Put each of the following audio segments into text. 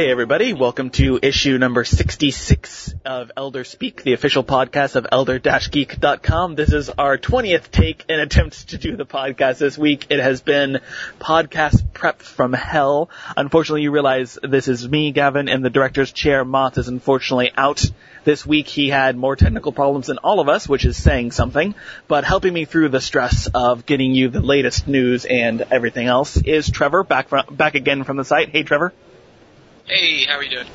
Hey everybody, welcome to issue number 66 of Elder Speak, the official podcast of elder-geek.com. This is our 20th take and attempt to do the podcast this week. It has been podcast prep from hell. Unfortunately, you realize this is me, Gavin, and the director's chair, Moth, is unfortunately out this week. He had more technical problems than all of us, which is saying something, but helping me through the stress of getting you the latest news and everything else is Trevor, back, from, back again from the site. Hey Trevor. Hey, how are you doing?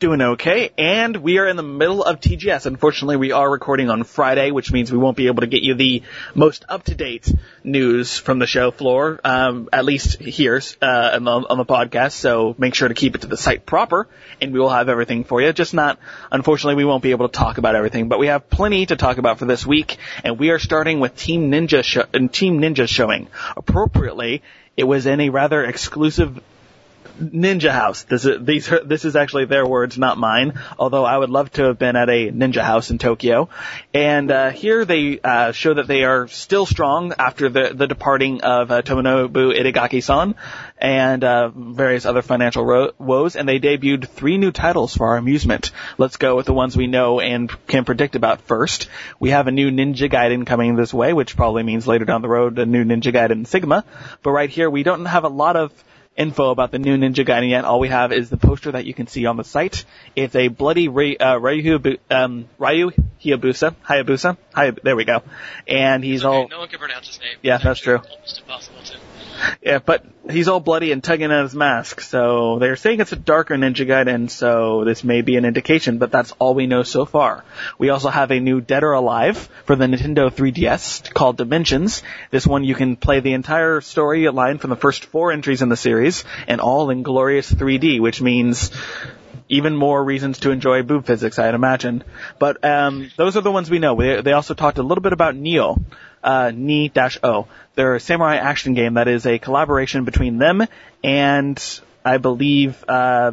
Doing okay, and we are in the middle of TGS. Unfortunately, we are recording on Friday, which means we won't be able to get you the most up-to-date news from the show floor, um, at least here uh, on, the, on the podcast. So make sure to keep it to the site proper, and we will have everything for you. Just not, unfortunately, we won't be able to talk about everything, but we have plenty to talk about for this week, and we are starting with Team Ninja show, Team Ninja showing. Appropriately, it was in a rather exclusive Ninja House. This is these are, this is actually their words, not mine. Although I would love to have been at a Ninja House in Tokyo. And uh, here they uh, show that they are still strong after the the departing of uh, Tomonobu Itagaki-san and uh, various other financial ro- woes. And they debuted three new titles for our amusement. Let's go with the ones we know and can predict about first. We have a new Ninja Gaiden coming this way, which probably means later down the road a new Ninja Gaiden Sigma. But right here we don't have a lot of info about the new Ninja Gaiden yet. All we have is the poster that you can see on the site. It's a bloody Ray, uh, Ryu, um, Ryu Hayabusa, Hayabusa, Hay- there we go. And he's okay, all, no one can pronounce his name. Yeah, that's true. Almost impossible to. Yeah, but he's all bloody and tugging at his mask. So they're saying it's a darker Ninja Gaiden, so this may be an indication, but that's all we know so far. We also have a new Dead or Alive for the Nintendo 3DS called Dimensions. This one you can play the entire story line from the first four entries in the series, and all in glorious 3D, which means even more reasons to enjoy boob physics, I'd imagine. But um, those are the ones we know. They, they also talked a little bit about Neo, uh, Ni-O. They're a samurai action game that is a collaboration between them and I believe uh,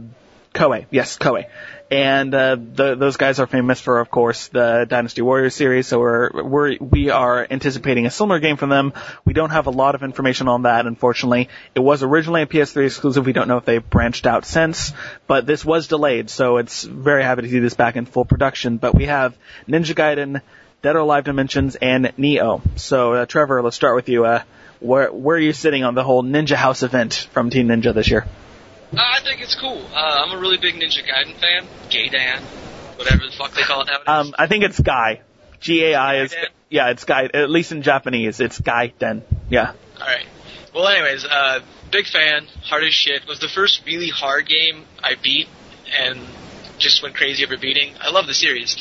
Koei. Yes, Koei. And uh, the, those guys are famous for, of course, the Dynasty Warriors series. So we're, we're we are anticipating a similar game from them. We don't have a lot of information on that, unfortunately. It was originally a PS3 exclusive. We don't know if they've branched out since, but this was delayed, so it's very happy to see this back in full production. But we have Ninja Gaiden, Dead or Alive Dimensions, and Neo. So, uh, Trevor, let's start with you. Uh, where where are you sitting on the whole Ninja House event from Team Ninja this year? Uh, I think it's cool. Uh, I'm a really big Ninja Gaiden fan. Gaidan, whatever the fuck they call it nowadays. Um, I think it's Guy. G A I is Gaiden? yeah, it's Guy. At least in Japanese, it's Guy. Then yeah. All right. Well, anyways, uh, big fan. Hard as shit. Was the first really hard game I beat, and just went crazy over beating. I love the series.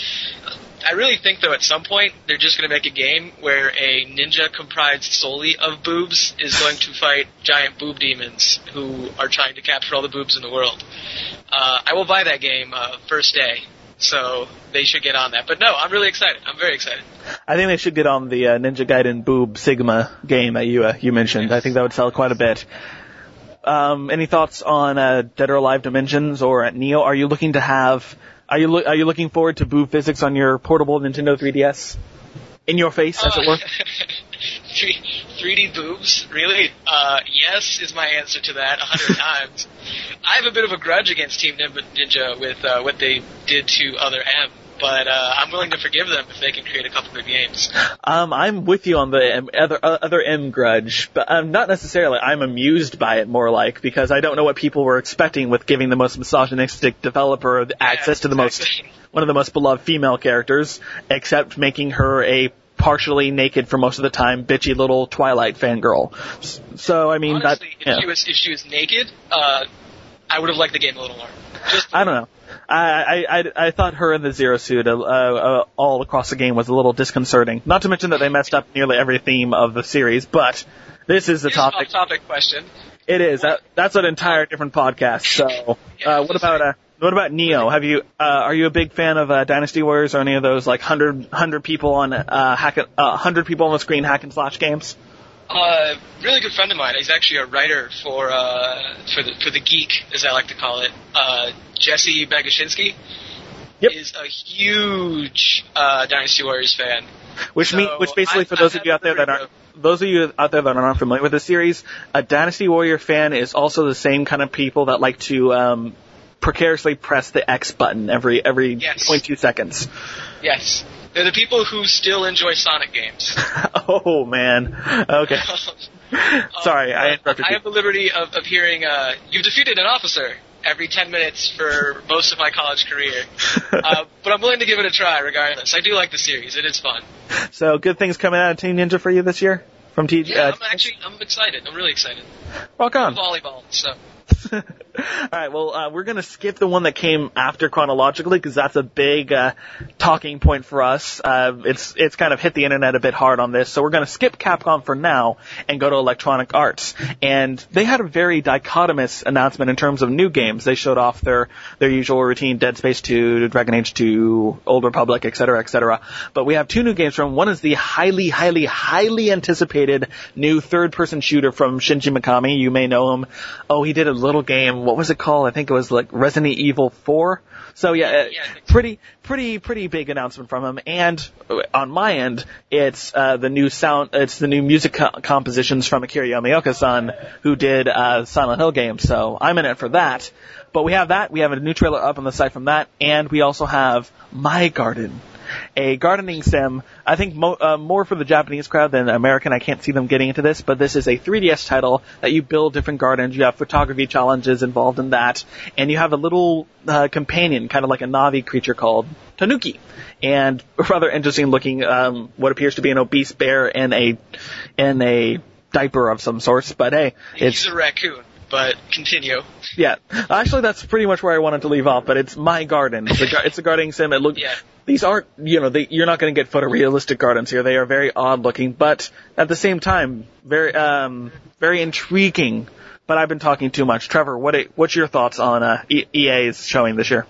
I really think though at some point they're just going to make a game where a ninja comprised solely of boobs is going to fight giant boob demons who are trying to capture all the boobs in the world. Uh, I will buy that game uh, first day, so they should get on that. But no, I'm really excited. I'm very excited. I think they should get on the uh, Ninja Gaiden Boob Sigma game that you uh, you mentioned. I think that would sell quite a bit. Um, any thoughts on uh, Dead or Alive Dimensions or at Neo? Are you looking to have? Are you lo- are you looking forward to boob physics on your portable Nintendo 3DS? In your face, as it were. Three, 3D boobs? Really? Uh, yes is my answer to that a hundred times. I have a bit of a grudge against Team Ninja with uh, what they did to Other M, but uh, I'm willing to forgive them if they can create a couple good games. Um, I'm with you on the other uh, other M grudge, but um, not necessarily. I'm amused by it more like because I don't know what people were expecting with giving the most misogynistic developer access to the most one of the most beloved female characters, except making her a partially naked for most of the time, bitchy little Twilight fangirl. So I mean Honestly, that. if yeah. she was if she was naked, uh, I would have liked the game a little more. Just I don't know. I, I, I, thought her in the zero suit uh, uh, all across the game was a little disconcerting. Not to mention that they messed up nearly every theme of the series, but this is the Here's topic. off-topic question. It is. That, that's an entire different podcast. So, Yeah, uh, what about uh, what about Neo? Have you uh, are you a big fan of uh, Dynasty Warriors or any of those like hundred hundred people on uh, hack uh, hundred people on the screen hack and slash games? Uh, really good friend of mine. He's actually a writer for uh, for the for the geek, as I like to call it. Uh, Jesse Bagashinsky Yep. is a huge uh, Dynasty Warriors fan. Which So, mean, which basically I- for those have of you out there that aren't those of you out there that aren't familiar with the series, a Dynasty Warrior fan is also the same kind of people that like to um, precariously press the X button every every Yes. 0.2 seconds. Yes. They're the people who still enjoy Sonic games. oh man. Okay. Sorry, I interrupted I have the liberty of, of hearing, uh, you've defeated an officer every 10 minutes for most of my college career. Uh, but I'm willing to give it a try regardless. I do like the series. It is fun. So good things coming out of Team Ninja for you this year from TG. Yeah, uh, I'm actually, I'm excited. I'm really excited. rock on. Volleyball, so. All right, well, uh, we're going to skip the one that came after chronologically because that's a big uh, talking point for us. Uh, it's it's kind of hit the internet a bit hard on this, so we're going to skip Capcom for now and go to Electronic Arts. And they had a very dichotomous announcement in terms of new games. They showed off their their usual routine: Dead Space 2, Dragon Age 2, Old Republic, etc., etc. But we have two new games from. One is the highly, highly, highly anticipated new third-person shooter from Shinji Mikami. You may know him. Oh, he did a little game. What was it called? I think it was like Resident Evil 4. So yeah, uh, Yeah, so. pretty, pretty, pretty big announcement from him. And uh, on my end, it's uh, the new sound, it's the new music co- compositions from Akira Yamaoka-san, who did uh, Silent Hill games. So I'm in it for that. But we have that. We have a new trailer up on the site from that, and we also have My Garden. A gardening sim, I think mo- uh, more for the Japanese crowd than American. I can't see them getting into this, but this is a 3DS title that you build different gardens. You have photography challenges involved in that, and you have a little uh, companion, kind of like a Navi creature called Tanuki, and rather interesting looking. Um, what appears to be an obese bear in a in a diaper of some sorts. But hey, it's He's a raccoon, but continue. yeah. Actually, that's pretty much where I wanted to leave off. But it's my garden. It's a, gar- it's a gardening sim. It look. Yeah. These aren't, you know, they, you're not going to get photorealistic gardens here. They are very odd looking, but at the same time, very, um, very intriguing. But I've been talking too much. Trevor, what, what's your thoughts on uh, EA's showing this year?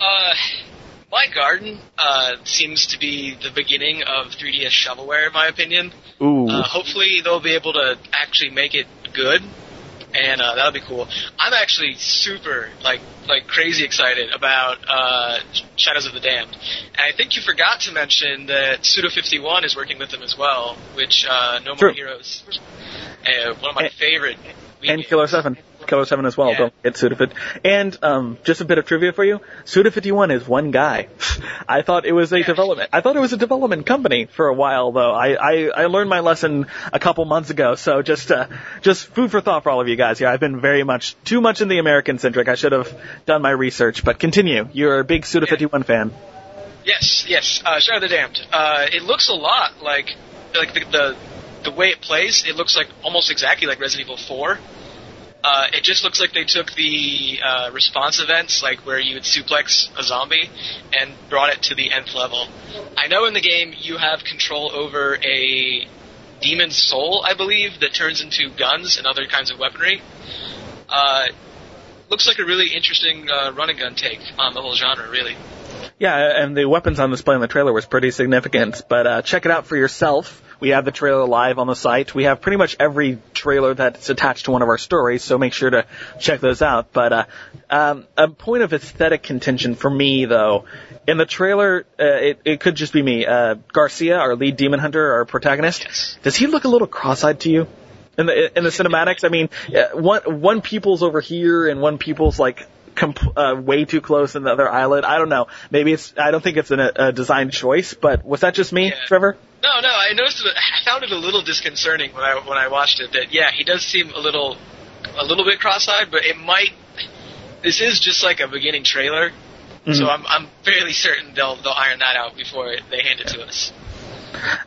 Uh, my garden uh, seems to be the beginning of 3DS shovelware, in my opinion. Ooh. Uh, hopefully, they'll be able to actually make it good, and uh, that'll be cool. I'm actually super like like crazy excited about uh, Shadows of the Damned, and I think you forgot to mention that Suda 51 is working with them as well, which uh, No More True. Heroes, uh, one of my And- favorite. And. Killer Seven. Killer Seven as well. Yeah. Don't get Sudafit. And um, just a bit of trivia for you: Suda Fifty One is one guy. I thought it was a Yeah. development. I thought it was a development company for a while, though. I, I I learned my lesson a couple months ago. So just uh, just food for thought for all of you guys here. I've been very much too much in the American centric. I should have done my research. But continue. You're a big Suda Yeah. Fifty One fan. Yes, yes. Uh, Shadow of the Damned. Uh, it looks a lot like like the, the the way it plays. It looks like almost exactly like Resident Evil 4. Uh, it just looks like they took the uh, response events, like where you would suplex a zombie, and brought it to the nth level. I know in the game you have control over a demon soul, I believe, that turns into guns and other kinds of weaponry. Uh, looks like a really interesting uh, run and gun take on the whole genre, really. Yeah, and the weapons on display in the trailer was pretty significant. But uh, check it out for yourself. We have the trailer live on the site. We have pretty much every trailer that's attached to one of our stories, so make sure to check those out. But uh, um, a point of aesthetic contention for me, though, in the trailer, uh, it, it could just be me. Uh, Garcia, our lead demon hunter, our protagonist, Yes. does he look a little cross-eyed to you? In the in the cinematics, I mean, uh, one one pupil's over here and one pupil's like comp- uh, way too close in the other eyelid. I don't know. Maybe it's. I don't think it's an, a design choice, but was that just me, Yeah. Trevor? No, no, I noticed. It, I found it a little disconcerting when I when I watched it. That yeah, he does seem a little, a little bit cross-eyed, but it might. This is just like a beginning trailer, so Mhm. I'm I'm fairly certain they'll they'll iron that out before they hand it to us.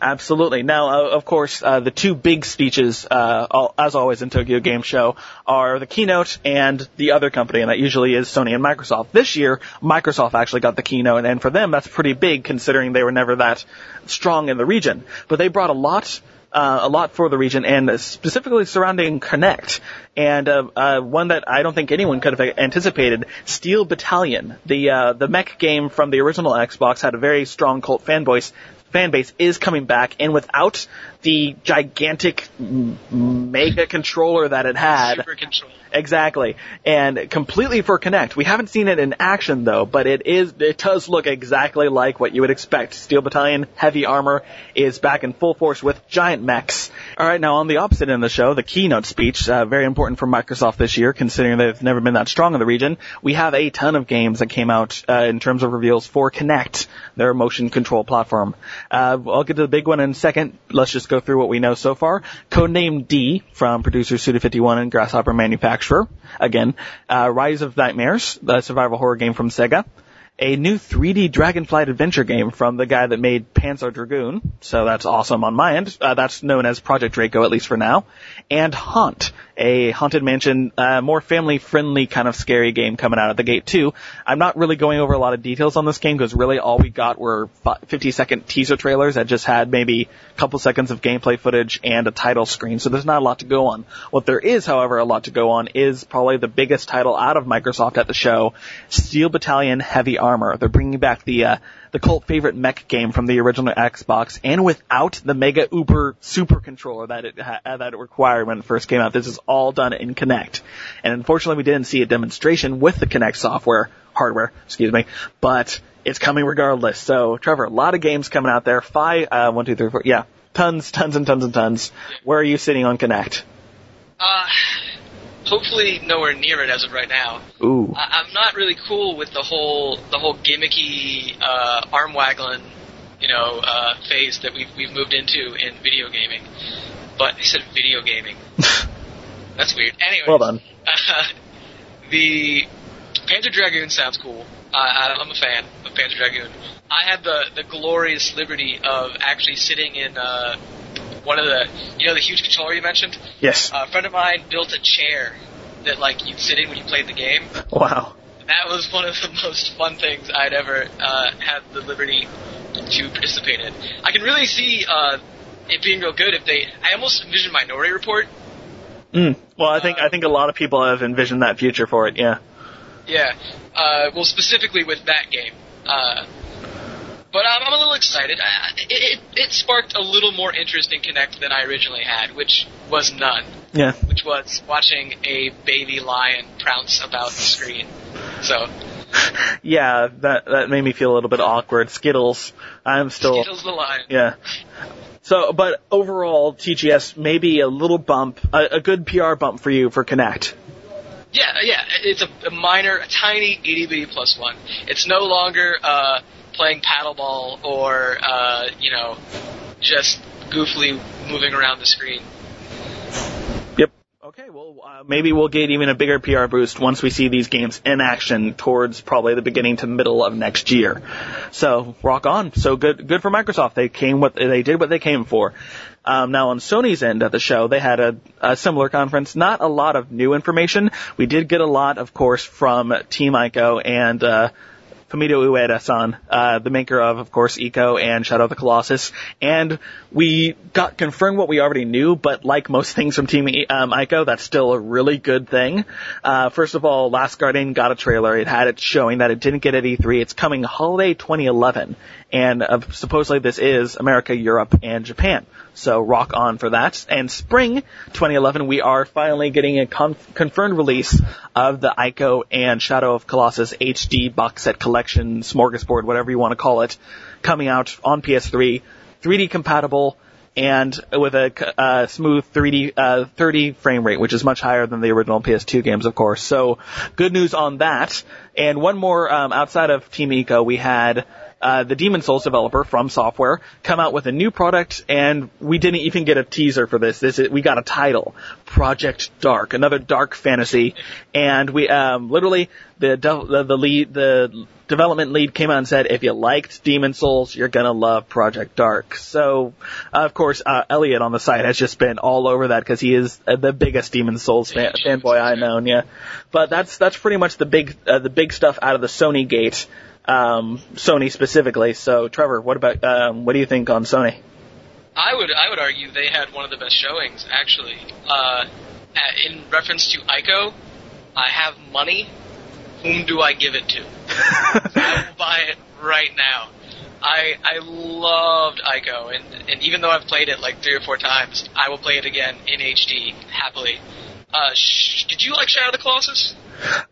Absolutely. Now, uh, of course, uh, the two big speeches, uh, al- as always in Tokyo Game Show, are the keynote and the other company, and that usually is Sony and Microsoft. This year, Microsoft actually got the keynote, and for them, that's pretty big considering they were never that strong in the region. But they brought a lot. Uh, a lot for the region and specifically surrounding Kinect and uh, uh, one that I don't think anyone could have anticipated, Steel Battalion. The uh, the mech game from the original Xbox had a very strong cult fan voice fan base is coming back, and without the gigantic mega controller that it had. Exactly. And completely for Kinect. We haven't seen it in action though, but it is, it does look exactly like what you would expect. Steel Battalion Heavy Armor is back in full force with giant mechs. Alright, now on the opposite end of the show, the keynote speech, uh, very important for Microsoft this year, considering they've never been that strong in the region. We have a ton of games that came out, uh, in terms of reveals for Kinect, their motion control platform. Uh, I'll get to the big one in a second. Let's just go through what we know so far. Codename D from producer Suda51 and Grasshopper Manufacture. Again, uh, Rise of Nightmares, the survival horror game from Sega. A new 3D Dragonflight adventure game from the guy that made Panzer Dragoon, so that's awesome on my end. Uh, that's known as Project Draco, at least for now. And Haunt, a haunted mansion, uh, more family-friendly kind of scary game coming out at the gate too. I'm not really going over a lot of details on this game because really all we got were 50 second teaser trailers that just had maybe a couple seconds of gameplay footage and a title screen, so there's not a lot to go on. What there is, however, a lot to go on is probably the biggest title out of Microsoft at the show, Steel Battalion Heavy Armor. They're bringing back the, uh, the cult favorite mech game from the original Xbox, and without the Mega Uber Super Controller that it ha- that it required when it first came out. This is all done in Kinect, and unfortunately, we didn't see a demonstration with the Kinect software hardware, excuse me, but it's coming regardless. So, Trevor, a lot of games coming out there. Five, uh, one, two, three, four, yeah, tons, tons, and tons and tons. Where are you sitting on Kinect? Uh, hopefully nowhere near it as of right now. Ooh, I, I'm not really cool with the whole the whole gimmicky uh, arm waggling, you know, uh, phase that we've we've moved into in video gaming. But I said video gaming. That's weird. Anyway, well done. Uh, the Panzer Dragoon sounds cool. I, I'm a fan of Panzer Dragoon. I had the the glorious liberty of actually sitting in uh, one of the you know the huge controller you mentioned. Yes. A friend of mine built a chair that like you'd sit in when you played the game. Wow. That was one of the most fun things I'd ever uh, had the liberty to participate in. I can really see uh, it being real good if they. I almost envision Minority Report. Mm. Well, I think I think a lot of people have envisioned that future for it. Yeah. Yeah. Uh, well, specifically with that game. But I'm, I'm a little excited. I, it, it, it sparked a little more interest in Kinect than I originally had, which was none. Yeah. Which was watching a baby lion prounce about the screen. So, Yeah, that that made me feel a little bit awkward. Skittles, I'm still Skittles the lion. yeah. So, but overall, TGS maybe a little bump, a, a good PR bump for you for Kinect. Yeah, yeah. It's a, a minor, a tiny itty bitty plus one. It's no longer uh, playing paddleball or uh, you know just goofily moving around the screen. Yep. Okay, well, uh, maybe we'll get even a bigger PR boost once we see these games in action towards probably the beginning to middle of next year. So rock on. So good, good for Microsoft. They came what they did what they came for. Um, now on Sony's end of the show, they had a, a similar conference. Not a lot of new information. We did get a lot, of course, from Team Ico and. Uh, Fumito Ueda-san, uh, the maker of, of course, Ico and Shadow of the Colossus. And we got confirmed what we already knew, but like most things from Team um, Ico, that's still a really good thing. Uh, first of all, Last Guardian got a trailer. It had it showing that it didn't get at E3. It's coming holiday 2011. And uh, supposedly this is America, Europe, and Japan. So rock on for that. And spring 2011, we are finally getting a con- confirmed release of the Ico and Shadow of Colossus HD box set collection, smorgasbord, whatever you want to call it, coming out on PS3, 3D compatible, and with a uh, smooth 3D uh, 30 frame rate, which is much higher than the original PS2 games, of course. So good news on that. And one more um, outside of Team Ico, we had uh, the Demon Souls developer FromSoftware come out with a new product, and we didn't even get a teaser for this. This is, we got a title, Project Dark, another dark fantasy, and we um, literally the, de- the the lead the development lead came out and said, if you liked Demon Souls, you're gonna love Project Dark. So, uh, of course, uh, Elliot on the site has just been all over that because he is uh, the biggest Demon Souls fan- fanboy I know. Yeah, but that's that's pretty much the big uh, the big stuff out of the Sony gate um, Sony specifically. So, Trevor, what about um, what do you think on Sony? I would I would argue they had one of the best showings actually. Uh, in reference to Ico, I have money. Whom do I give it to? I will buy it right now. I I loved Ico, and and even though I've played it like three or four times, I will play it again in HD happily. Uh, sh- did you like Shadow of the Colossus?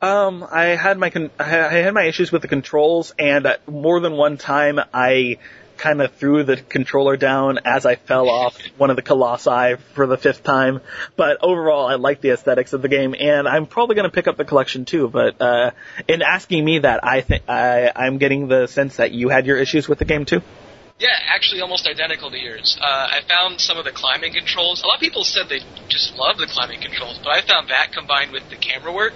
Um, I had my con- I had my issues with the controls, and uh, more than one time I kind of threw the controller down as I fell off one of the colossi for the fifth time. But overall, I like the aesthetics of the game, and I'm probably going to pick up the collection too. But uh, in asking me that, I think I'm getting the sense that you had your issues with the game too. Yeah, actually almost identical to yours. Uh, I found some of the climbing controls. A lot of people said they just love the climbing controls, but I found that combined with the camera work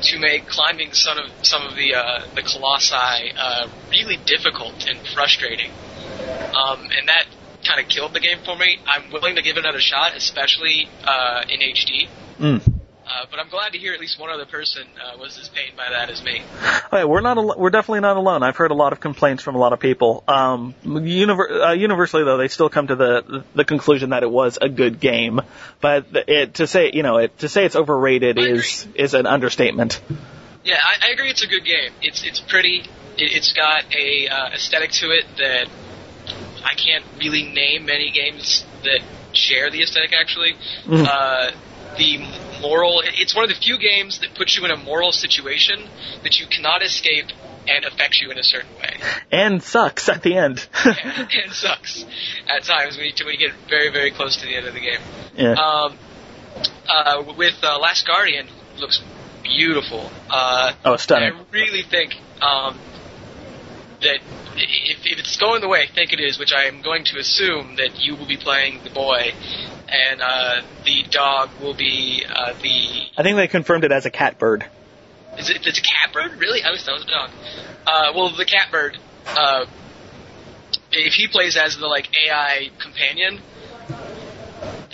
to make climbing some of some of the uh, the colossi uh, really difficult and frustrating. Um, and that kind of killed the game for me. I'm willing to give it another shot, especially uh, in HD. Mm. Uh, but I'm glad to hear at least one other person uh, was as pained by that as me. Okay, we're not. Al- we're definitely not alone. I've heard a lot of complaints from a lot of people. Um, univer- uh, universally, though, they still come to the the conclusion that it was a good game. But it, to say, you know, it, to say it's overrated is is an understatement. Yeah, I, I agree. It's a good game. It's it's pretty. It, it's got a uh, aesthetic to it that I can't really name many games that share the aesthetic. Actually, Mhm. uh, the moral. It's one of the few games that puts you in a moral situation that you cannot escape and affects you in a certain way. And sucks at the end. and, and sucks at times when you, when you get very very close to the end of the game. yeah. Um, uh, with uh, Last Guardian, looks beautiful. Uh, oh, stunning. I really think um, that if, if it's going the way I think it is, which I am going to assume that you will be playing the boy, and uh, the dog will be uh, the. I think they confirmed it as a catbird. Is it? It's a catbird? Really? I always thought it was a dog. Uh, well, the catbird. Uh, if he plays as the like AI companion,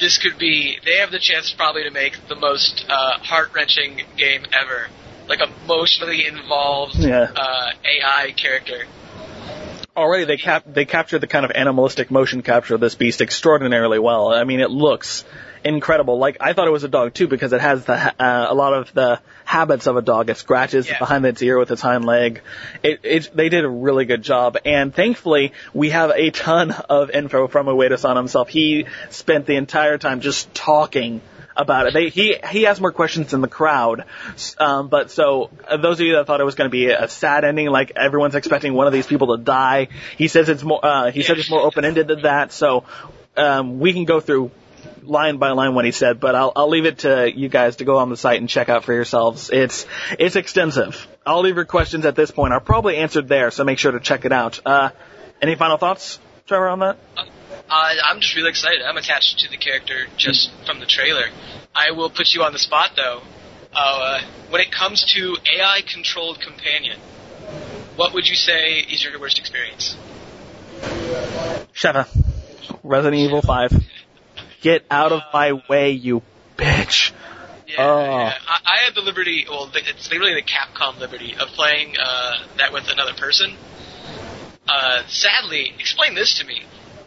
this could be. They have the chance probably to make the most uh, heart wrenching game ever. Like emotionally involved Yeah. uh, AI character. Already they cap they captured the kind of animalistic motion capture of this beast extraordinarily well. I mean, it looks incredible. Like I thought it was a dog too because it has the uh, a lot of the habits of a dog. It scratches Yeah. behind its ear with its hind leg. It, it they did a really good job, and thankfully we have a ton of info from Ueda-san himself. He spent the entire time just talking about it. They, he he asked more questions than the crowd, um, but so uh, those of you that thought it was going to be a sad ending, like everyone's expecting one of these people to die, he says it's more. Uh, he said it's more open ended than that. So um, we can go through line by line what he said, but I'll I'll leave it to you guys to go on the site and check out for yourselves. It's it's extensive. All of your questions at this point are probably answered there, so make sure to check it out. Uh, any final thoughts, Trevor, on that? Uh, I'm just really excited. I'm attached to the character just from the trailer. I will put you on the spot though. Uh, when it comes to AI controlled companion, what would you say is your worst experience? Sheva, Resident Evil 5. Get out of my way, you bitch. Yeah, Oh. yeah. I, I had the liberty, well, it's really the Capcom liberty of playing uh, that with another person. Uh, sadly, explain this to me.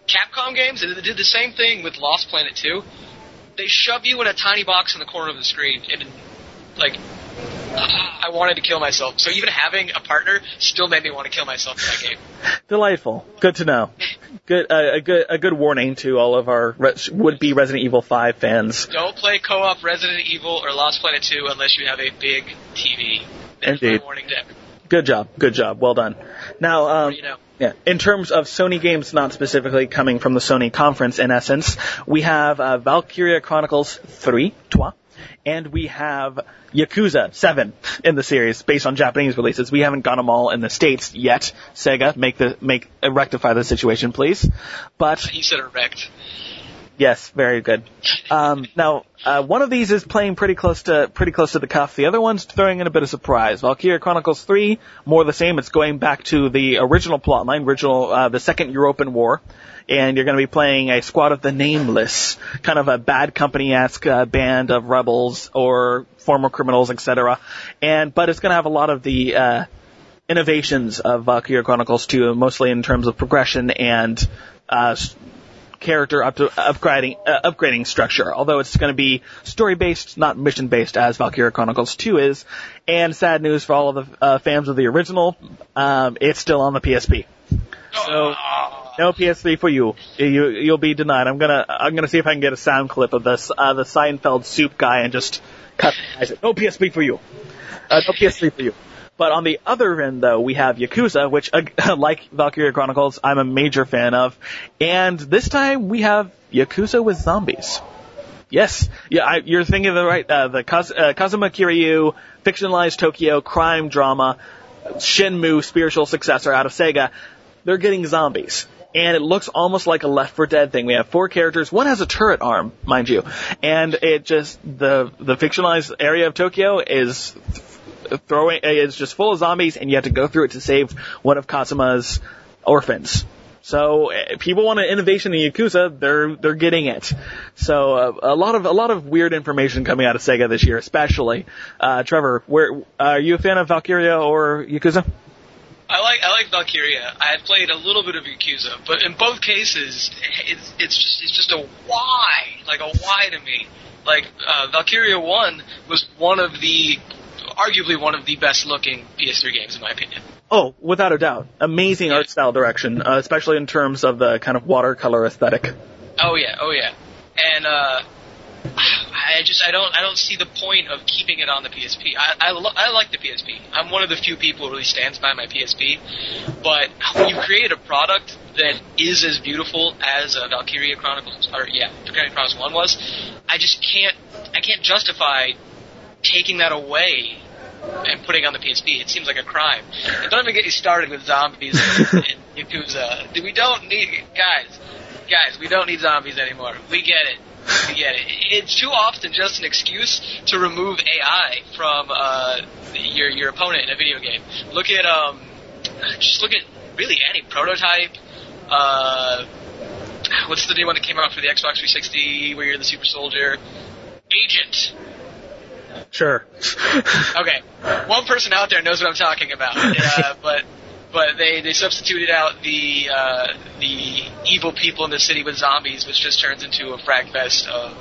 Capcom games, they did the same thing with Lost Planet 2. They shove you in a tiny box in the corner of the screen, and like, I wanted to kill myself. So even having a partner still made me want to kill myself in that game. Delightful. Good to know. Good, uh, a good, a good warning to all of our re- would-be Resident Evil 5 fans. Don't play co-op Resident Evil or Lost Planet 2 unless you have a big TV. There's Indeed. warning deck. Good job. Good job. Well done. Now, um, You know. yeah, in terms of Sony games, not specifically coming from the Sony conference, in essence, we have uh, Valkyria Chronicles 3, Toi, and we have Yakuza 7 in the series, based on Japanese releases. We haven't got them all in the States yet. Sega, make the, make, rectify the situation, please. But, He said erect. Yes, very good. Um, now, uh, one of these is playing pretty close to pretty close to the cuff. The other one's throwing in a bit of surprise. Valkyria Chronicles Three, more the same. It's going back to the original plotline, original uh, the Second European War, and you're going to be playing a squad of the Nameless, kind of a bad company-esque uh, band of rebels or former criminals, etc. And but it's going to have a lot of the uh, innovations of Valkyria Chronicles 2, mostly in terms of progression and uh, character up to upgrading uh, upgrading structure. Although it's going to be story based, not mission based, as Valkyria Chronicles 2 is. And sad news for all of the uh, fans of the original, um, it's still on the PSP. So no PS3 for you. You you'll be denied. I'm gonna I'm gonna see if I can get a sound clip of this uh, the Seinfeld soup guy and just cut. It. No PS3 for you. Uh, no PS3 for you. But on the other end, though, we have Yakuza, which, uh, like Valkyria Chronicles, I'm a major fan of. And this time we have Yakuza with zombies. Yes, yeah, I, you're thinking of the right, uh, the Kaz, uh, Kazuma Kiryu, fictionalized Tokyo crime drama, Shenmue spiritual successor out of Sega. They're getting zombies. And it looks almost like a Left 4 Dead thing. We have four characters. One has a turret arm, mind you. And it just, the, the fictionalized area of Tokyo is throwing, is just full of zombies and you have to go through it to save one of Kazuma's orphans. So uh, people want an innovation in Yakuza, they're they're getting it. So uh, a lot of a lot of weird information coming out of Sega this year, especially. Uh, Trevor, where uh, are you a fan of Valkyria or Yakuza? I like I like Valkyria. I have played a little bit of Yakuza, but in both cases, it's it's just it's just a why, like a why to me. Like uh, Valkyria One was one of the, arguably one of the best looking PS3 games in my opinion. Oh, without a doubt, amazing art style direction, uh, especially in terms of the kind of watercolor aesthetic. Oh yeah, oh yeah, and uh, I just I don't I don't see the point of keeping it on the PSP. I I, lo- I like the PSP. I'm one of the few people who really stands by my PSP. But when you create a product that is as beautiful as uh, Valkyria Chronicles, or yeah, Valkyria Chronicles One was, I just can't I can't justify taking that away and putting on the PSP. It seems like a crime. And don't even get you started with zombies and, and Yakuza. We don't need guys, guys. We don't need zombies anymore. We get it. We get it. It's too often just an excuse to remove AI from uh, your your opponent in a video game. Look at um, just look at really any prototype. Uh, what's the new one that came out for the Xbox 360 where you're the super soldier? Agent. Sure. okay, one person out there knows what I'm talking about, uh, but but they they substituted out the uh, the evil people in the city with zombies, which just turns into a frag fest of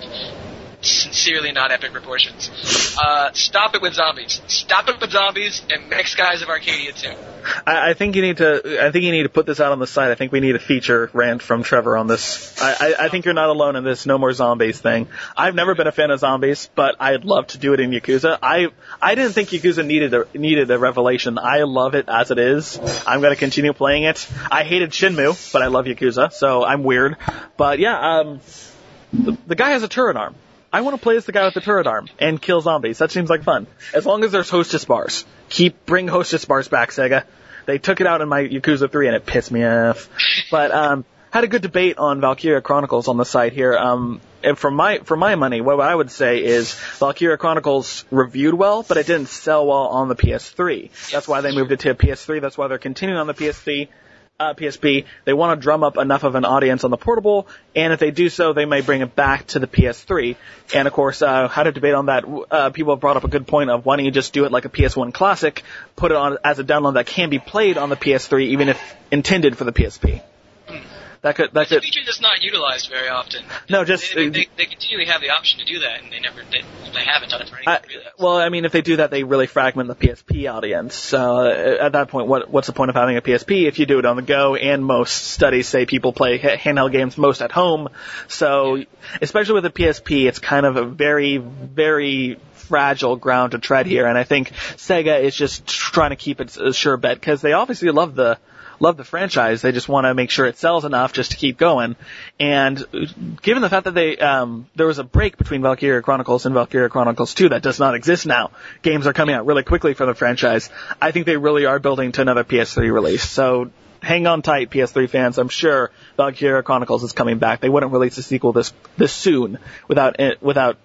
sincerely not epic proportions. Uh, stop it with zombies. Stop it with zombies and mix guys of Arcadia too. I, I think you need to. I think you need to put this out on the site. I think we need a feature rant from Trevor on this. I, I, I think you're not alone in this no more zombies thing. I've never been a fan of zombies, but I'd love to do it in Yakuza. I I didn't think Yakuza needed a needed a revelation. I love it as it is. I'm going to continue playing it. I hated Shenmue, but I love Yakuza, so I'm weird. But yeah, um, the, the guy has a turret arm. I want to play as the guy with the turret arm and kill zombies. That seems like fun. As long as there's hostess bars. Keep bring hostess bars back, Sega. They took it out in my Yakuza 3 and it pissed me off. But um had a good debate on Valkyria Chronicles on the site here. Um and for my for my money, what I would say is Valkyria Chronicles reviewed well, but it didn't sell well on the PS3. That's why they moved it to a PS3. That's why they're continuing on the PS3 uh, PSP. They want to drum up enough of an audience on the portable, and if they do so, they may bring it back to the PS3. And of course, uh, had a debate on that. Uh, people have brought up a good point of why don't you just do it like a PS1 classic, put it on as a download that can be played on the PS3, even if intended for the PSP. That could that could feature that's not utilized very often. no just They, they, they continually have the option to do that, and they never they, they haven't done it for any I, reason. well, I mean, if they do that, they really fragment the PSP audience. So uh, at that point, what what's the point of having a PSP if you do it on the go? And most studies say people play handheld games most at home. So especially with a PSP, it's kind of a very very fragile ground to tread here. And I think Sega is just trying to keep it a sure bet because they obviously love the love the franchise. They just want to make sure it sells enough just to keep going. And given the fact that they um, there was a break between Valkyria Chronicles and Valkyria Chronicles 2 that does not exist now. Games are coming out really quickly for the franchise. I think they really are building to another PS3 release. So hang on tight, PS3 fans. I'm sure Valkyria Chronicles is coming back. They wouldn't release a sequel this this soon without without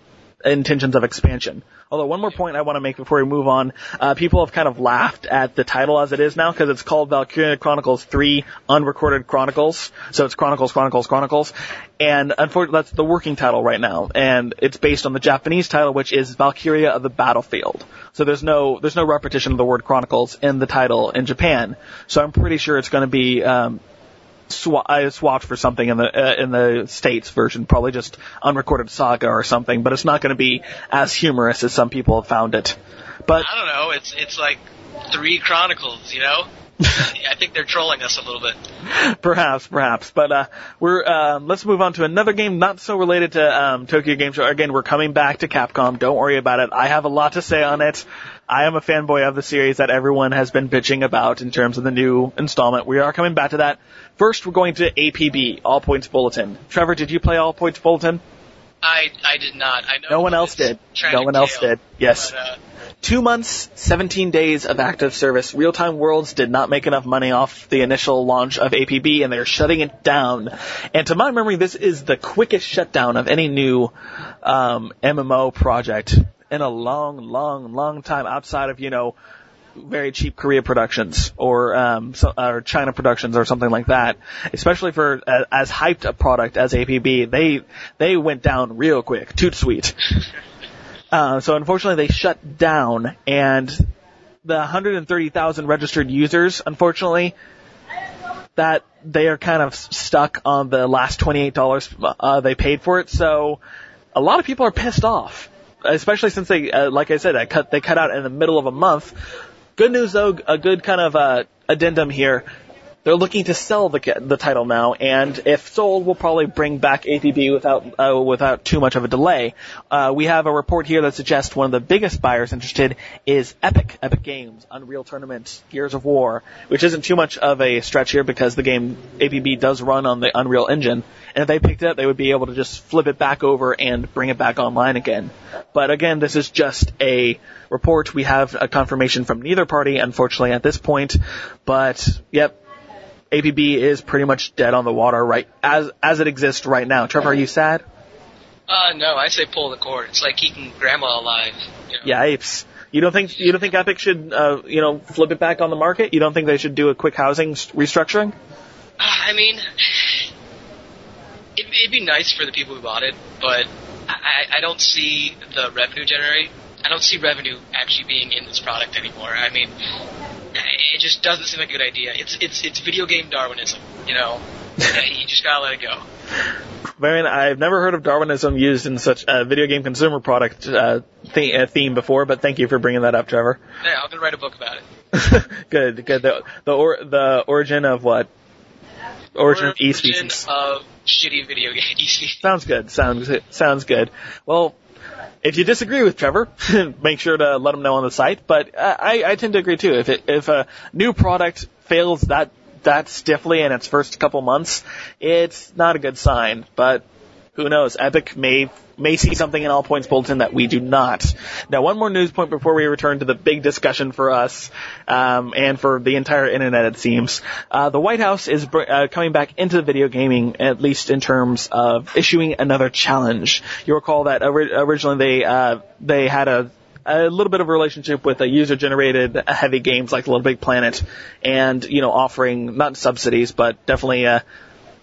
intentions of expansion. Although one more point I want to make before we move on, uh, people have kind of laughed at the title as it is now because it's called Valkyria Chronicles 3 Unrecorded Chronicles. So it's Chronicles, Chronicles, Chronicles. And unfortunately that's the working title right now. And it's based on the Japanese title which is Valkyria of the Battlefield. So there's no, there's no repetition of the word Chronicles in the title in Japan. So I'm pretty sure it's going to be, um, swa- I swapped for something in the uh, in the states version, probably just unrecorded saga or something. But it's not going to be as humorous as some people have found it. But I don't know. It's it's like three chronicles, you know. I think they're trolling us a little bit. perhaps, perhaps. But uh, we're uh, let's move on to another game not so related to um, Tokyo Game Show. Again, we're coming back to Capcom. Don't worry about it. I have a lot to say on it. I am a fanboy of the series that everyone has been bitching about in terms of the new installment. We are coming back to that. First, we're going to APB, All Points Bulletin. Trevor, did you play All Points Bulletin? I I did not. I know. No one else did. No one else did. Yes. But, uh, Two months, 17 days of active service. Real Time Worlds did not make enough money off the initial launch of APB and they're shutting it down. And to my memory, this is the quickest shutdown of any new um, MMO project in a long, long, long time outside of, you know, very cheap Korea productions or um, so, or China productions or something like that. Especially for uh, as hyped a product as APB, they they went down real quick. Toot sweet. Uh, so unfortunately, they shut down, and the 130,000 registered users, unfortunately, that they are kind of stuck on the last $28 uh, they paid for it. So a lot of people are pissed off, especially since they, uh, like I said, I cut they cut out in the middle of a month. Good news though, a good kind of uh, addendum here. They're looking to sell the the title now, and if sold, we'll probably bring back APB without uh, without too much of a delay. Uh, we have a report here that suggests one of the biggest buyers interested is Epic, Epic Games, Unreal Tournament, Gears of War, which isn't too much of a stretch here because the game APB does run on the Unreal Engine, and if they picked it up, they would be able to just flip it back over and bring it back online again. But again, this is just a report. We have a confirmation from neither party, unfortunately, at this point. But yep, APB is pretty much dead on the water right as as it exists right now. Trevor, are you sad? uh, no, I say pull the cord. It's like keeping grandma alive. You know? Yeah, apes. You don't think you don't think Epic should uh, you know flip it back on the market? You don't think they should do a quick housing restructuring? Uh, I mean, it, it'd be nice for the people who bought it, but I, I don't see the revenue generate. I don't see revenue actually being in this product anymore. I mean, it just doesn't seem like a good idea. It's it's it's video game Darwinism, you know. you just gotta let it go. Marion, I've never heard of Darwinism used in such a video game consumer product uh, th- uh, theme before, but thank you for bringing that up, Trevor. Yeah, I'm gonna write a book about it. good, good. The the, or, the origin of what? Origin of E species. of shitty video game E species. Sounds good. Sounds sounds good. Well, if you disagree with Trevor, make sure to let him know on the site. But I, I tend to agree too. If it, if a new product fails that that stiffly in its first couple months, it's not a good sign. But who knows? Epic may may see something in All Points Bulletin that we do not. Now, one more news point before we return to the big discussion for us um, and for the entire internet. It seems uh, the White House is br- uh, coming back into video gaming, at least in terms of issuing another challenge. You recall that ori- originally they uh, they had a a little bit of a relationship with a user-generated heavy games like Little Big Planet, and you know offering not subsidies but definitely a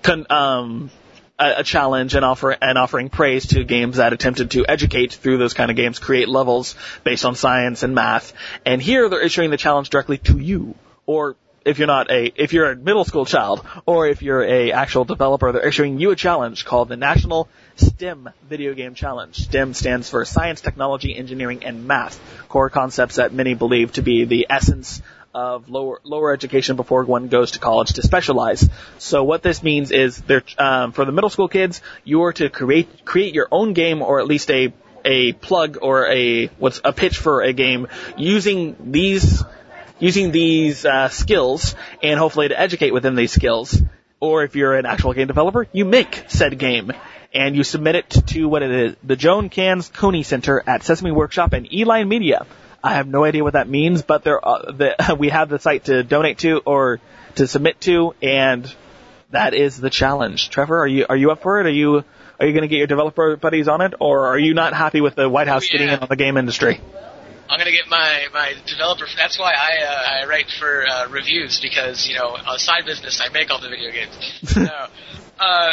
con- um, a, challenge and offer and offering praise to games that attempted to educate through those kind of games, create levels based on science and math. And here they're issuing the challenge directly to you, or if you're not a if you're a middle school child, or if you're a actual developer, they're issuing you a challenge called the National STEM Video Game Challenge. STEM stands for Science, Technology, Engineering, and Math, core concepts that many believe to be the essence of lower lower education before one goes to college to specialize. So what this means is um, for the middle school kids, you're to create create your own game or at least a a plug or a what's a pitch for a game using these using these uh, skills and hopefully to educate within these skills. Or if you're an actual game developer, you make said game and you submit it to what it is, the Joan Ganz Cooney Center at Sesame Workshop and E-Line Media. I have no idea what that means, but there uh, the, we have the site to donate to or to submit to, and that is the challenge. Trevor, are you are you up for it? Are you are you going to get your developer buddies on it, or are you not happy with the White House Oh, getting in on the game industry? I'm gonna get my my developer. That's why I uh, I write for uh, reviews because you know a side business I make all the video games. no, uh,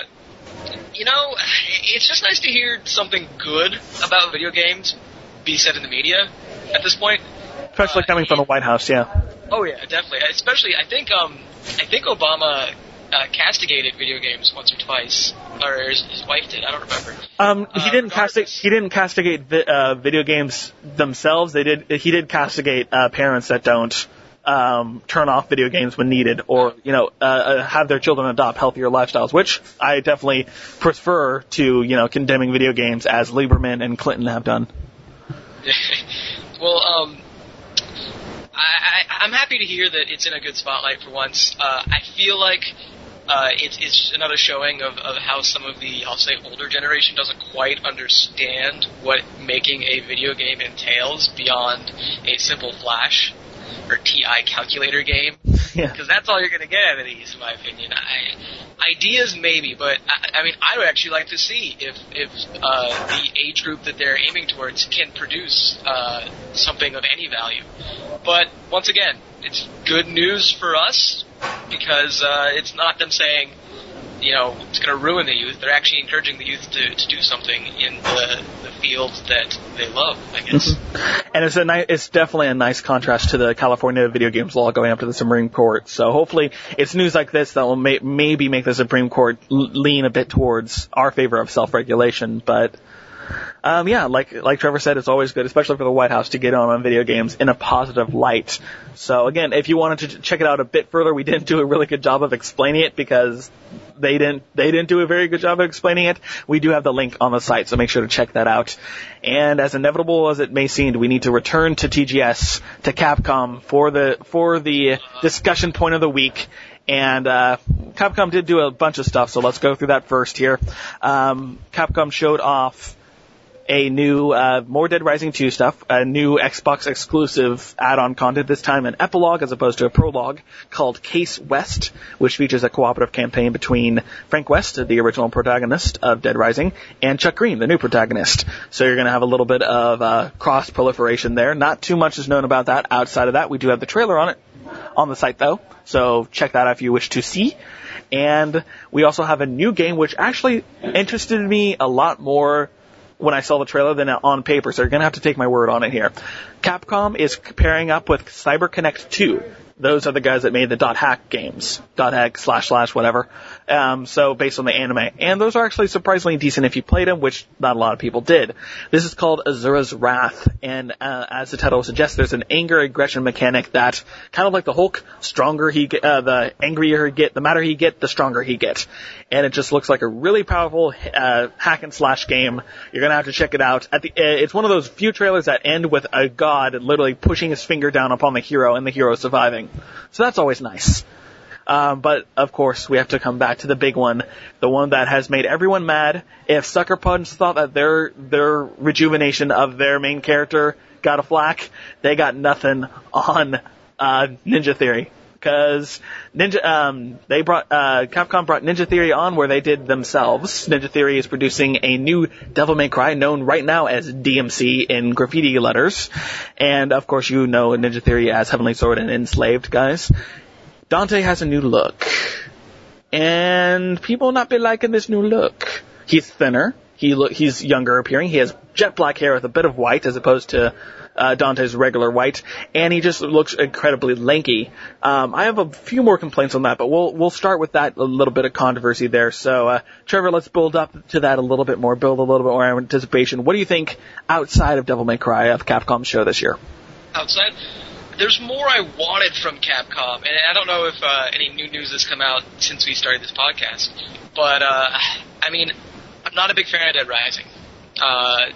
you know it's just nice to hear something good about video games be said in the media at this point. Especially Uh, coming from the White House, yeah. Oh yeah, definitely. Especially I think um I think Obama uh, castigated video games once or twice, or his, his wife did. I don't remember. Um, he Uh, didn't castigate. He didn't castigate vi- uh, video games themselves. They did. He did castigate uh, parents that don't um, turn off video games when needed, or you know, uh, uh, have their children adopt healthier lifestyles, which I definitely prefer to you know condemning video games as Lieberman and Clinton have done. well, um, I, I, I'm happy to hear that it's in a good spotlight for once. Uh, I feel like uh, it's, it's another showing of, of how some of the, I'll say, older generation doesn't quite understand what making a video game entails beyond a simple flash or TI calculator game. Because Yeah. that's all you're going to get out of these, in my opinion. I, ideas, maybe, but I, I mean, I would actually like to see if if uh, the age group that they're aiming towards can produce uh, something of any value. But once again, it's good news for us because uh, it's not them saying, you know, it's going to ruin the youth. They're actually encouraging the youth to, to do something in the, the fields that they love, I guess. Mm-hmm. And it's a ni- it's definitely a nice contrast to the California video games law going up to the Supreme Court. So hopefully it's news like this that will may- maybe make the Supreme Court l- lean a bit towards our favor of self-regulation. But um, yeah, like like Trevor said, it's always good, especially for the White House, to get on on video games in a positive light. So again, if you wanted to check it out a bit further, we didn't do a really good job of explaining it because they didn't they didn't do a very good job of explaining it. We do have the link on the site, so make sure to check that out. And as inevitable as it may seem, we need to return to TGS to Capcom for the for the discussion point of the week. And uh, Capcom did do a bunch of stuff, so let's go through that first here. Um, Capcom showed off a new uh, more Dead Rising 2 stuff, a new Xbox exclusive add-on content, this time an epilogue as opposed to a prologue called Case West, which features a cooperative campaign between Frank West, the original protagonist of Dead Rising, and Chuck Green, the new protagonist. So you're going to have a little bit of uh, cross proliferation there. Not too much is known about that. Outside of that, we do have the trailer on it on the site though, so check that out if you wish to see. And we also have a new game which actually interested me a lot more when I saw the trailer than on paper, so you're gonna have to take my word on it here. Capcom is pairing up with CyberConnect 2. Those are the guys that made the dot hack games. Dot hack slash slash whatever. Um, so based on the anime. And those are actually surprisingly decent if you played them, which not a lot of people did. This is called Asura's Wrath, and uh, as the title suggests, there's an anger aggression mechanic that, kind of like the Hulk, stronger he get, uh, the angrier he get, the madder he get, the stronger he get. And it just looks like a really powerful uh, hack and slash game. You're gonna have to check it out. At the, uh, it's one of those few trailers that end with a god literally pushing his finger down upon the hero and the hero surviving. So that's always nice. Um, but of course, we have to come back to the big one, the one that has made everyone mad. If Sucker Punch thought that their their rejuvenation of their main character got a flack, they got nothing on uh, Ninja Theory. Because Ninja, um, they brought uh, Capcom brought Ninja Theory on where they did themselves. Ninja Theory is producing a new Devil May Cry, known right now as DMC in graffiti letters, and of course you know Ninja Theory as Heavenly Sword and Enslaved, guys. Dante has a new look. And people not be liking this new look. He's thinner. He look, he's younger appearing. He has jet black hair with a bit of white as opposed to uh, Dante's regular white, and he just looks incredibly lanky. Um, I have a few more complaints on that, but we'll we'll start with that a little bit of controversy there. So, uh, Trevor, let's build up to that a little bit more, build a little bit more anticipation. What do you think outside of Devil May Cry of Capcom's show this year? outside. There's more I wanted from Capcom, and I don't know if uh, any new news has come out since we started this podcast. But uh, I mean, I'm not a big fan of Dead Rising. Uh,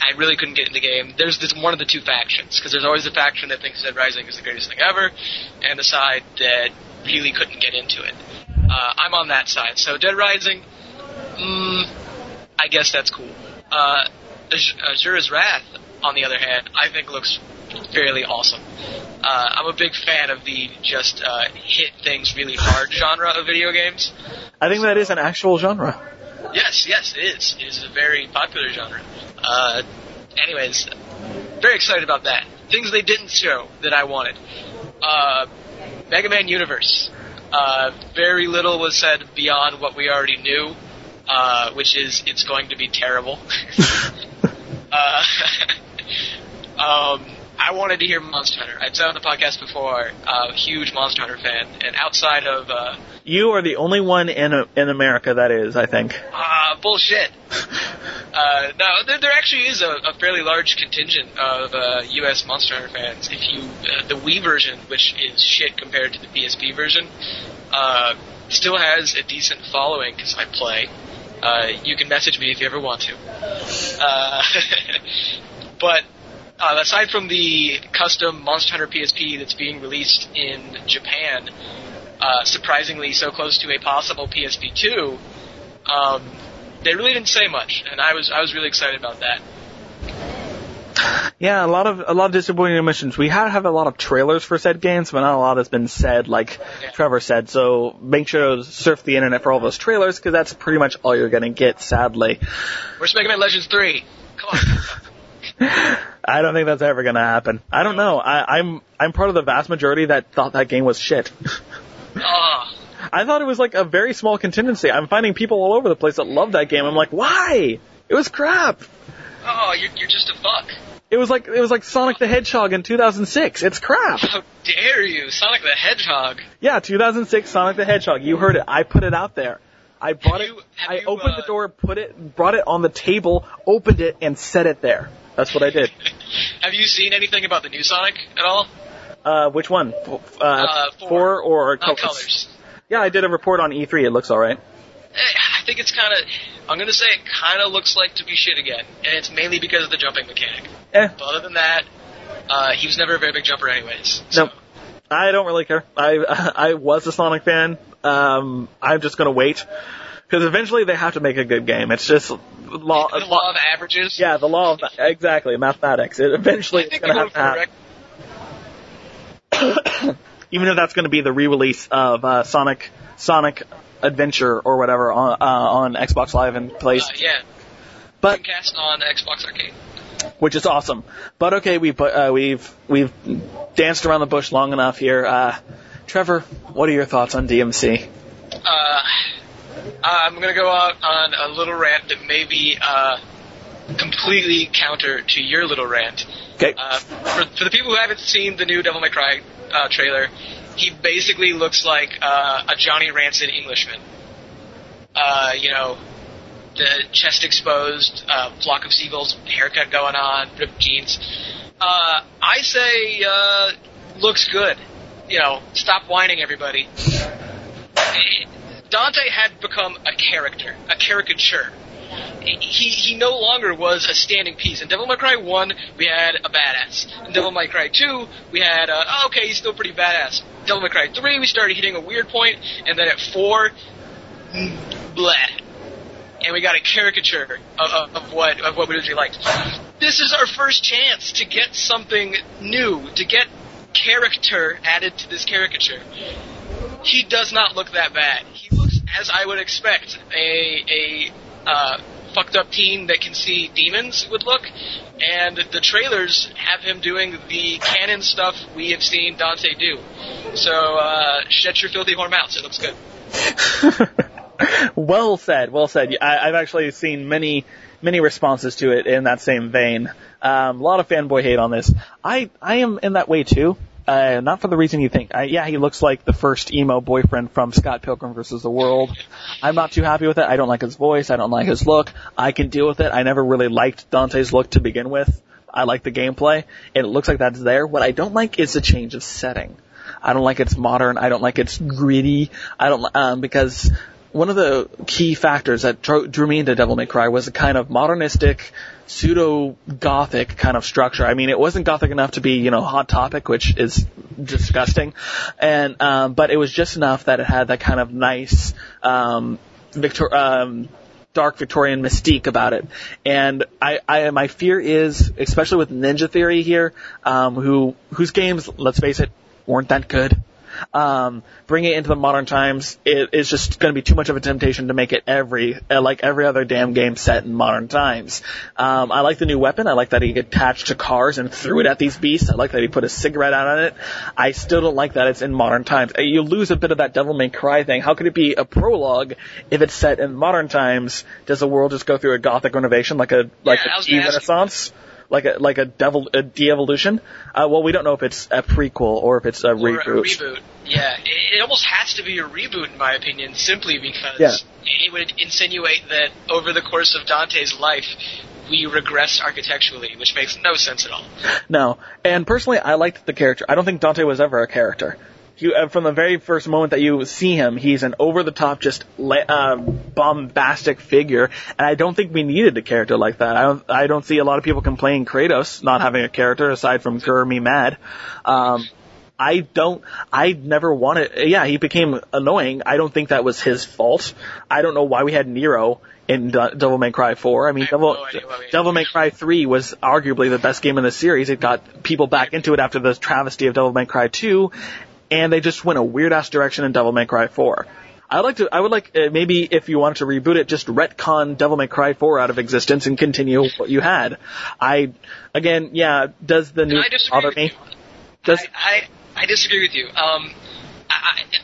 I really couldn't get in the game. There's this one of the two factions because there's always the faction that thinks Dead Rising is the greatest thing ever, and the side that really couldn't get into it. Uh, I'm on that side. So Dead Rising, mm, I guess that's cool. Uh, Az- Asura's Wrath, on the other hand, I think looks fairly awesome. Uh, I'm a big fan of the just uh, hit things really hard genre of video games. I think that is an actual genre. Yes, yes, it is. It is a very popular genre. Uh, anyways, very excited about that. Things they didn't show that I wanted. Uh, Mega Man Universe. Uh, very little was said beyond what we already knew, uh, which is it's going to be terrible. uh, um, I wanted to hear Monster Hunter. I'd said on the podcast before, uh, huge Monster Hunter fan, and outside of uh, You are the only one in in America that is, I think. uh, bullshit. Uh, no, there, there actually is a, a fairly large contingent of uh, U.S. Monster Hunter fans. If you uh, the Wii version, which is shit compared to the PSP version, uh, still has a decent following because I play. Uh, you can message me if you ever want to. Uh, but uh, aside from the custom Monster Hunter PSP that's being released in Japan, uh, surprisingly so close to a possible PSP two, um, they really didn't say much, and I was I was really excited about that. Yeah, a lot of a lot of disappointing omissions. We have have a lot of trailers for said games, but not a lot has been said, like Yeah. Trevor said. So make sure to surf the internet for all those trailers, because that's pretty much all you're gonna get, sadly. Where's Mega Man Legends three? Come on. I don't think that's ever gonna happen. I don't know. I, I'm I'm part of the vast majority that thought that game was shit. Ah, I thought it was like a very small contingency. I'm finding people all over the place that love that game. I'm like, why? It was crap. oh, you're you're just a fuck. It was like it was like Sonic the Hedgehog in 2006. It's crap. How dare you, Sonic the Hedgehog? Yeah, 2006 Sonic the Hedgehog. You heard it. I put it out there. I brought Have you- it. I you, opened uh, the door, put it, brought it on the table, opened it, and set it there. That's what I did. Have you seen anything about the new Sonic at all? Uh, which one? Uh, Uh, four. four or colors? colors. Yeah, I did a report on E3. It looks alright. Eh, I think it's kind of. I'm gonna say it kind of looks like to be shit again, and it's mainly because of the jumping mechanic. Eh, But other than that, uh, he was never a very big jumper, anyways. So. Nope. I don't really care. I I was a Sonic fan. Um, I'm just gonna wait because eventually they have to make a good game. It's just law. The law of averages. yeah, the law of exactly mathematics. It eventually I it's gonna have to happen. Even if that's going to be the re-release of uh, Sonic Sonic Adventure or whatever on uh, on Xbox Live and Uh, PlayStation, yeah, but Dreamcast on Xbox Arcade. which is awesome. But okay, we uh, we've we've danced around the bush long enough here. Uh, Trevor, what are your thoughts on DMC? Uh, I'm gonna go out on a little rant that may be uh, completely counter to your little rant. Okay. Uh, for, for the people who haven't seen the new Devil May Cry uh, trailer, he basically looks like uh, a Johnny Rancid Englishman. Uh, you know, the chest exposed, uh, flock of seagulls, haircut going on, ripped jeans. Uh, I say, uh, looks good. You know, stop whining, everybody. Dante had become a character, a caricature. He he no longer was a standing piece. In Devil May Cry 1, we had a badass. In Devil May Cry 2, we had, uh, oh, okay, he's still pretty badass. Devil May Cry 3, we started hitting a weird point, and then at 4, mm, bleh. And we got a caricature of, of, of what of what we usually liked. This is our first chance to get something new, to get character added to this caricature he does not look that bad. He looks as I would expect a a uh, fucked up teen that can see demons would look, and the trailers have him doing the canon stuff we have seen Dante do. So uh, shut your filthy horn mouths. It looks good. well said. Well said. I, I've actually seen many many responses to it in that same vein. Um, a lot of fanboy hate on this. I I am in that way too. Uh, not for the reason you think. I, yeah, he looks like the first emo boyfriend from Scott Pilgrim vs. the World. I'm not too happy with it. I don't like his voice. I don't like his look. I can deal with it. I never really liked Dante's look to begin with. I like the gameplay, it looks like that's there. What I don't like is the change of setting. I don't like it's modern. I don't like it's gritty. I don't um, because one of the key factors that drew, me into Devil May Cry was a kind of modernistic, pseudo gothic kind of structure. I mean, it wasn't gothic enough to be you know hot topic, which is disgusting, and um, but it was just enough that it had that kind of nice um, Victor. Um, dark Victorian mystique about it. And I, I, my fear is, especially with Ninja Theory here, um, who, whose games, let's face it, weren't that good. Um, bringing it into the modern times, it is just going to be too much of a temptation to make it every, uh, like every other damn game set in modern times. Um, I like the new weapon. I like that he attached to cars and threw it at these beasts. I like that he put a cigarette out on it. I still don't like that it's in modern times. Uh, You lose a bit of that Devil May Cry thing. How could it be a prologue if it's set in modern times? Does the world just go through a gothic renovation like a like Yeah, a was gonna ask you. Renaissance? Like a like a devil a de-evolution. Uh, well, we don't know if it's a prequel or if it's a Or reboot. a reboot. Yeah, it, it almost has to be a reboot in my opinion, simply because Yeah. it would insinuate that over the course of Dante's life, we regress architecturally, which makes no sense at all. No, and personally, I liked the character. I don't think Dante was ever a character. You, uh, from the very first moment that you see him, he's an over-the-top, just le- uh, bombastic figure, and I don't think we needed a character like that. I don't, I don't see a lot of people complaining Kratos not having a character aside from Grr Me Mad. Um, I don't, I never wanted, yeah, he became annoying. I don't think that was his fault. I don't know why we had Nero in De- Devil May Cry 4. I mean, I Devil, no idea why we had Devil May Cry 3 was arguably the best game in the series. It got people back into it after the travesty of Devil May Cry 2, and they just went a weird ass direction in Devil May Cry 4. I would like to, I would like, uh, maybe if you wanted to reboot it, just retcon Devil May Cry 4 out of existence and continue what you had. I, again, yeah, does the new bother me? you. Does, I, I, I disagree with you. Um, I,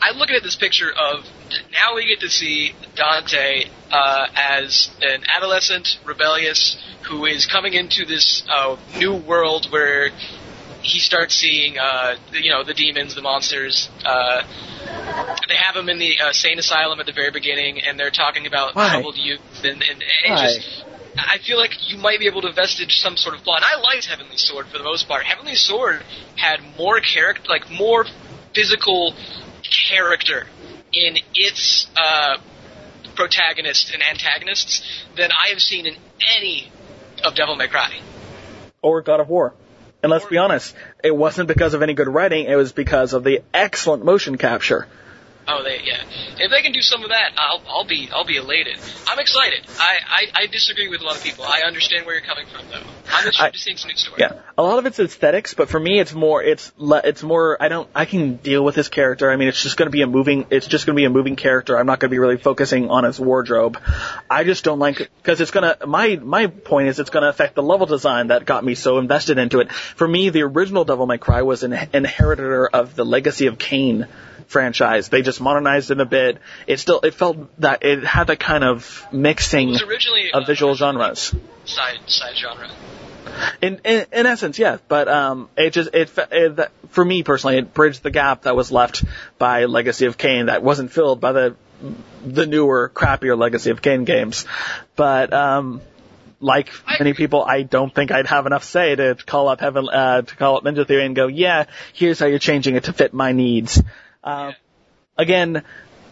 I, I'm looking at this picture of now we get to see Dante uh, as an adolescent, rebellious, who is coming into this uh, new world where he starts seeing, uh, the, you know, the demons, the monsters. Uh, they have him in the uh, sane asylum at the very beginning, and they're talking about Why? troubled youth, and, and it Why? just. I feel like you might be able to vestige some sort of plot. And I liked Heavenly Sword for the most part. Heavenly Sword had more character, like more physical character in its uh, protagonists and antagonists than I have seen in any of Devil May Cry. or God of War. And let's be honest, it wasn't because of any good writing, it was because of the excellent motion capture. Oh, they yeah. If they can do some of that, I'll I'll be I'll be elated. I'm excited. I I, I disagree with a lot of people. I understand where you're coming from, though. I'm interested to seeing some new story. Yeah, a lot of it's aesthetics, but for me, it's more, it's, le- it's more. I don't, I can deal with his character. I mean, it's just going to be a moving, it's just going to be a moving character. I'm not going to be really focusing on his wardrobe. I just don't like because it's going to. My my point is, it's going to affect the level design that got me so invested into it. For me, the original Devil May Cry was an inheritor of the Legacy of Kain franchise. They just modernized it a bit. It still, it felt that it had that kind of mixing of uh, visual genres. side side genre. In, in in essence, yes, but um, it just it, it for me personally, it bridged the gap that was left by Legacy of Kain that wasn't filled by the the newer, crappier Legacy of Kain games. But um, like many people, I don't think I'd have enough say to call up Heaven uh, to call up Ninja Theory and go, yeah, here's how you're changing it to fit my needs. Um, Yeah. Again,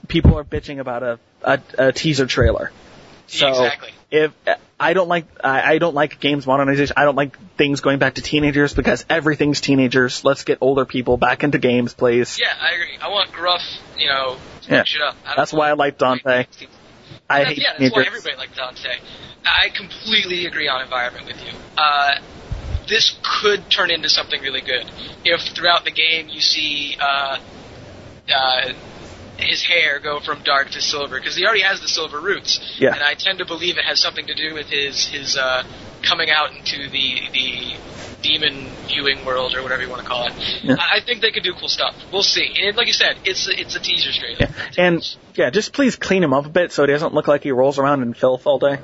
people are bitching about a a, a teaser trailer. So exactly. if I don't like I, I don't like games modernization. I don't like things going back to teenagers because everything's teenagers. Let's get older people back into games, please. Yeah, I agree. I want gruff, you know, Yeah. shit up. That's why I like Dante. I hate yeah, that's why everybody liked Dante. I completely agree on environment with you. Uh, this could turn into something really good if throughout the game you see uh, uh, his hair go from dark to silver because he already has the silver roots, Yeah. and I tend to believe it has something to do with his his uh, coming out into the the demon viewing world or whatever you want to call it. Yeah. I I think they could do cool stuff. We'll see. And like you said, it's it's a teaser trailer. Yeah. And yeah, just please clean him up a bit so he doesn't look like he rolls around in filth all day.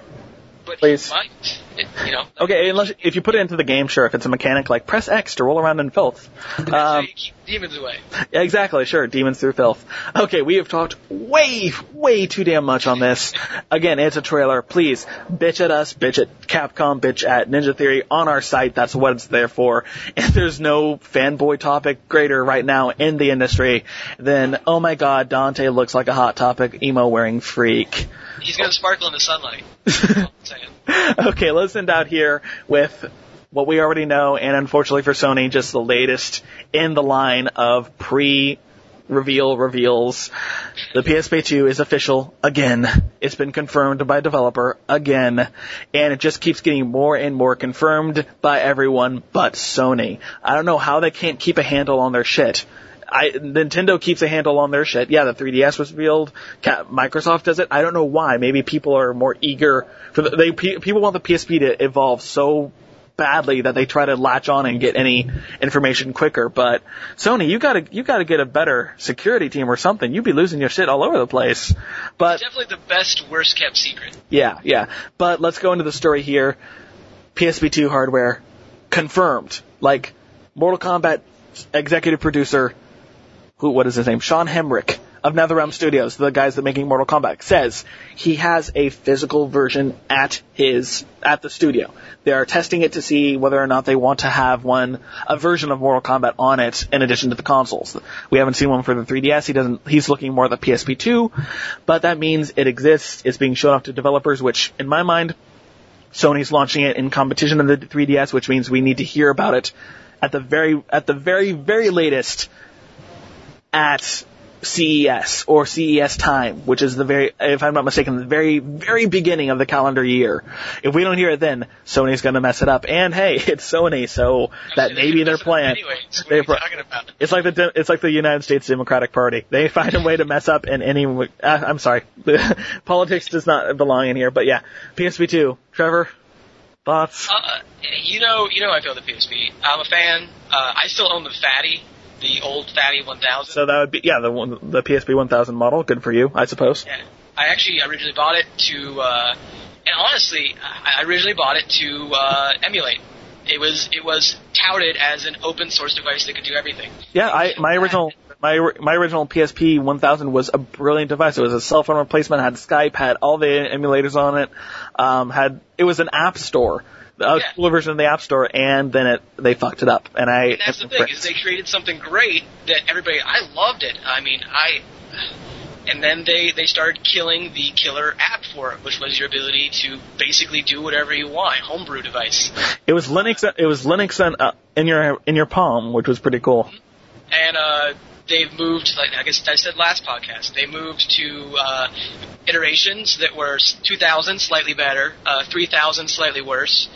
But please. he might, it, you know. Okay, unless if you put it into the game, sure. If it's a mechanic, like press X to roll around in filth. Um, demons away. Exactly, sure. Demons through filth. Okay, we have talked way, way too damn much on this. Again, it's a trailer. Please, bitch at us, bitch at Capcom, bitch at Ninja Theory on our site. That's what it's there for. And there's no fanboy topic greater right now in the industry than, oh my god, Dante looks like a Hot Topic emo wearing freak. He's gonna sparkle in the sunlight. Okay, let's end out here with what we already know, and unfortunately for Sony, just the latest in the line of pre reveal reveals. The PSP 2 is official again. It's been confirmed by developer again, and it just keeps getting more and more confirmed by everyone but Sony. I don't know how they can't keep a handle on their shit. I, Nintendo keeps a handle on their shit. Yeah, the 3DS was revealed. Microsoft does it. I don't know why. Maybe people are more eager for the, they, people want the PSP to evolve so badly that they try to latch on and get any information quicker. But Sony, you gotta, you gotta get a better security team or something. You'd be losing your shit all over the place. But Definitely the best, worst kept secret. yeah, yeah. But let's go into the story here. PSP2 hardware confirmed. Like Mortal Kombat executive producer, who what is his name? Shaun Himmerick of NetherRealm Studios, the guys that making Mortal Kombat, says he has a physical version at his at the studio. They are testing it to see whether or not they want to have one a version of Mortal Kombat on it in addition to the consoles. We haven't seen one for the 3DS. He doesn't. He's looking more at the PSP2, but that means it exists. It's being shown off to developers, which in my mind, Sony's launching it in competition of the 3DS, which means we need to hear about it at the very at the very very latest at CES or CES time, which is the very, if I'm not mistaken, the very, very beginning of the calendar year. If we don't hear it then, Sony's gonna mess it up. And hey, it's Sony, so that may be their plan. Anyway, what They are you pro- talking about? It's like the it's like the United States Democratic Party. They find a way to mess up in any. Uh, I'm sorry, politics does not belong in here. But yeah, PSP two. Trevor, thoughts? Uh, you know, you know, I feel the PSP. I'm a fan. Uh, I still own the Fatty, the old Fatty 1000. So that would be yeah the one, the PSP 1000 model. Good for you, I suppose. Yeah. I actually originally bought it to, uh, and honestly, I originally bought it to uh, emulate. It was it was touted as an open source device that could do everything. Yeah, I my original my my original PSP 1000 was a brilliant device. It was a cell phone replacement, had Skype, had all the emulators on it, um, had it was an app store, a Yeah. cooler version of the app store, and then it they fucked it up. And I And that's the thing is they created something great that everybody I loved it. I mean I. And then they, they started killing the killer app for it, which was your ability to basically do whatever you want, homebrew device. it was Linux. It was Linux and uh, in your in your palm, which was pretty cool. and uh, they've moved. Like I guess I said last podcast, they moved to uh, iterations that were 2,000 slightly better, uh, 3,000 slightly worse.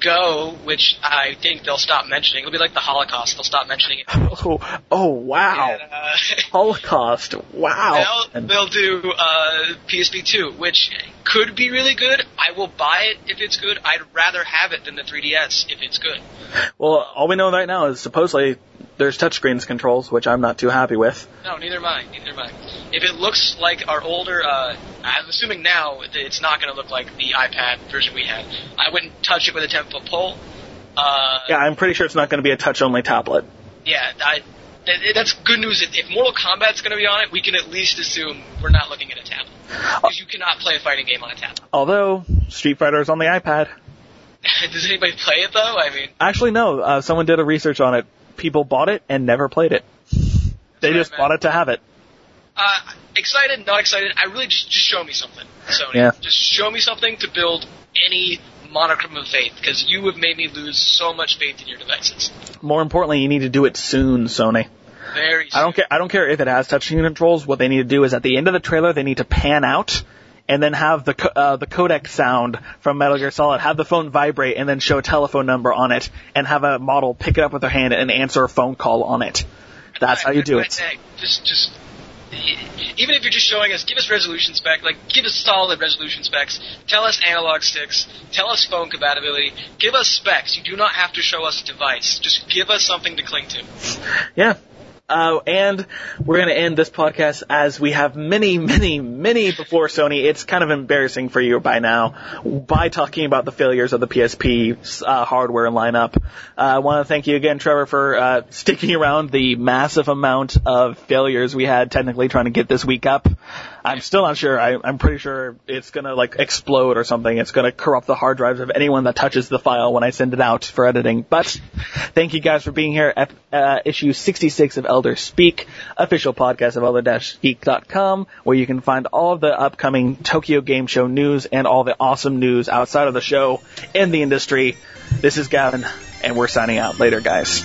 Go, which I think they'll stop mentioning. It'll be like the Holocaust. They'll stop mentioning it. Oh, oh wow, And, uh, Holocaust! Wow. they'll, they'll do uh, PSP 2, which could be really good. I will buy it if it's good. I'd rather have it than the 3DS if it's good. Well, all we know right now is supposedly there's touchscreens controls, which I'm not too happy with. No, neither am I. Neither am I. If it looks like our older, uh, I'm assuming now it's not going to look like the iPad version we had. I wouldn't touch it with a 10 foot pole. Uh, Yeah, I'm pretty sure it's not going to be a touch-only tablet. yeah, I, that, that's good news. If if Mortal Kombat's going to be on it, we can at least assume we're not looking at a tablet. Because you cannot play a fighting game on a tablet. Although Street Fighter is on the iPad. Does anybody play it though? I mean, Actually, no. Uh, someone did a research on it. People bought it and never played it. They Right, just man. bought it to have it. uh, excited, not excited. I really just just show me something, Sony. Yeah. Just show me something to build any monochrome of faith, because you have made me lose so much faith in your devices. More importantly, you need to do it soon, Sony. Very. Soon. I don't care. I don't care if it has touchscreen controls. What they need to do is at the end of the trailer, they need to pan out and then have the co- uh, the codec sound from Metal Gear Solid, have the phone vibrate, and then show a telephone number on it, and have a model pick it up with their hand and answer a phone call on it. That's how you do it. Just, just, even if you're just showing us, give us resolution spec, like give us solid resolution specs. Tell us analog sticks. Tell us phone compatibility. Give us specs. You do not have to show us a device. Just give us something to cling to. Yeah. Uh, and we're going to end this podcast as we have many, many, many before Sony. It's kind of embarrassing for you by now by talking about the failures of the PSP uh, hardware lineup. Uh, I want to thank you again, Trevor, for uh, sticking around the massive amount of failures we had technically trying to get this week up. I'm still not sure. I, I'm pretty sure it's to like explode or something. It's to corrupt the hard drives of anyone that touches the file when I send it out for editing. But thank you guys for being here at uh, issue 66 of Elder Speak, official podcast of elder-geek.com, where you can find all of the upcoming Tokyo Game Show news and all the awesome news outside of the show in the industry. This is Gavin, and we're signing out. Later, guys.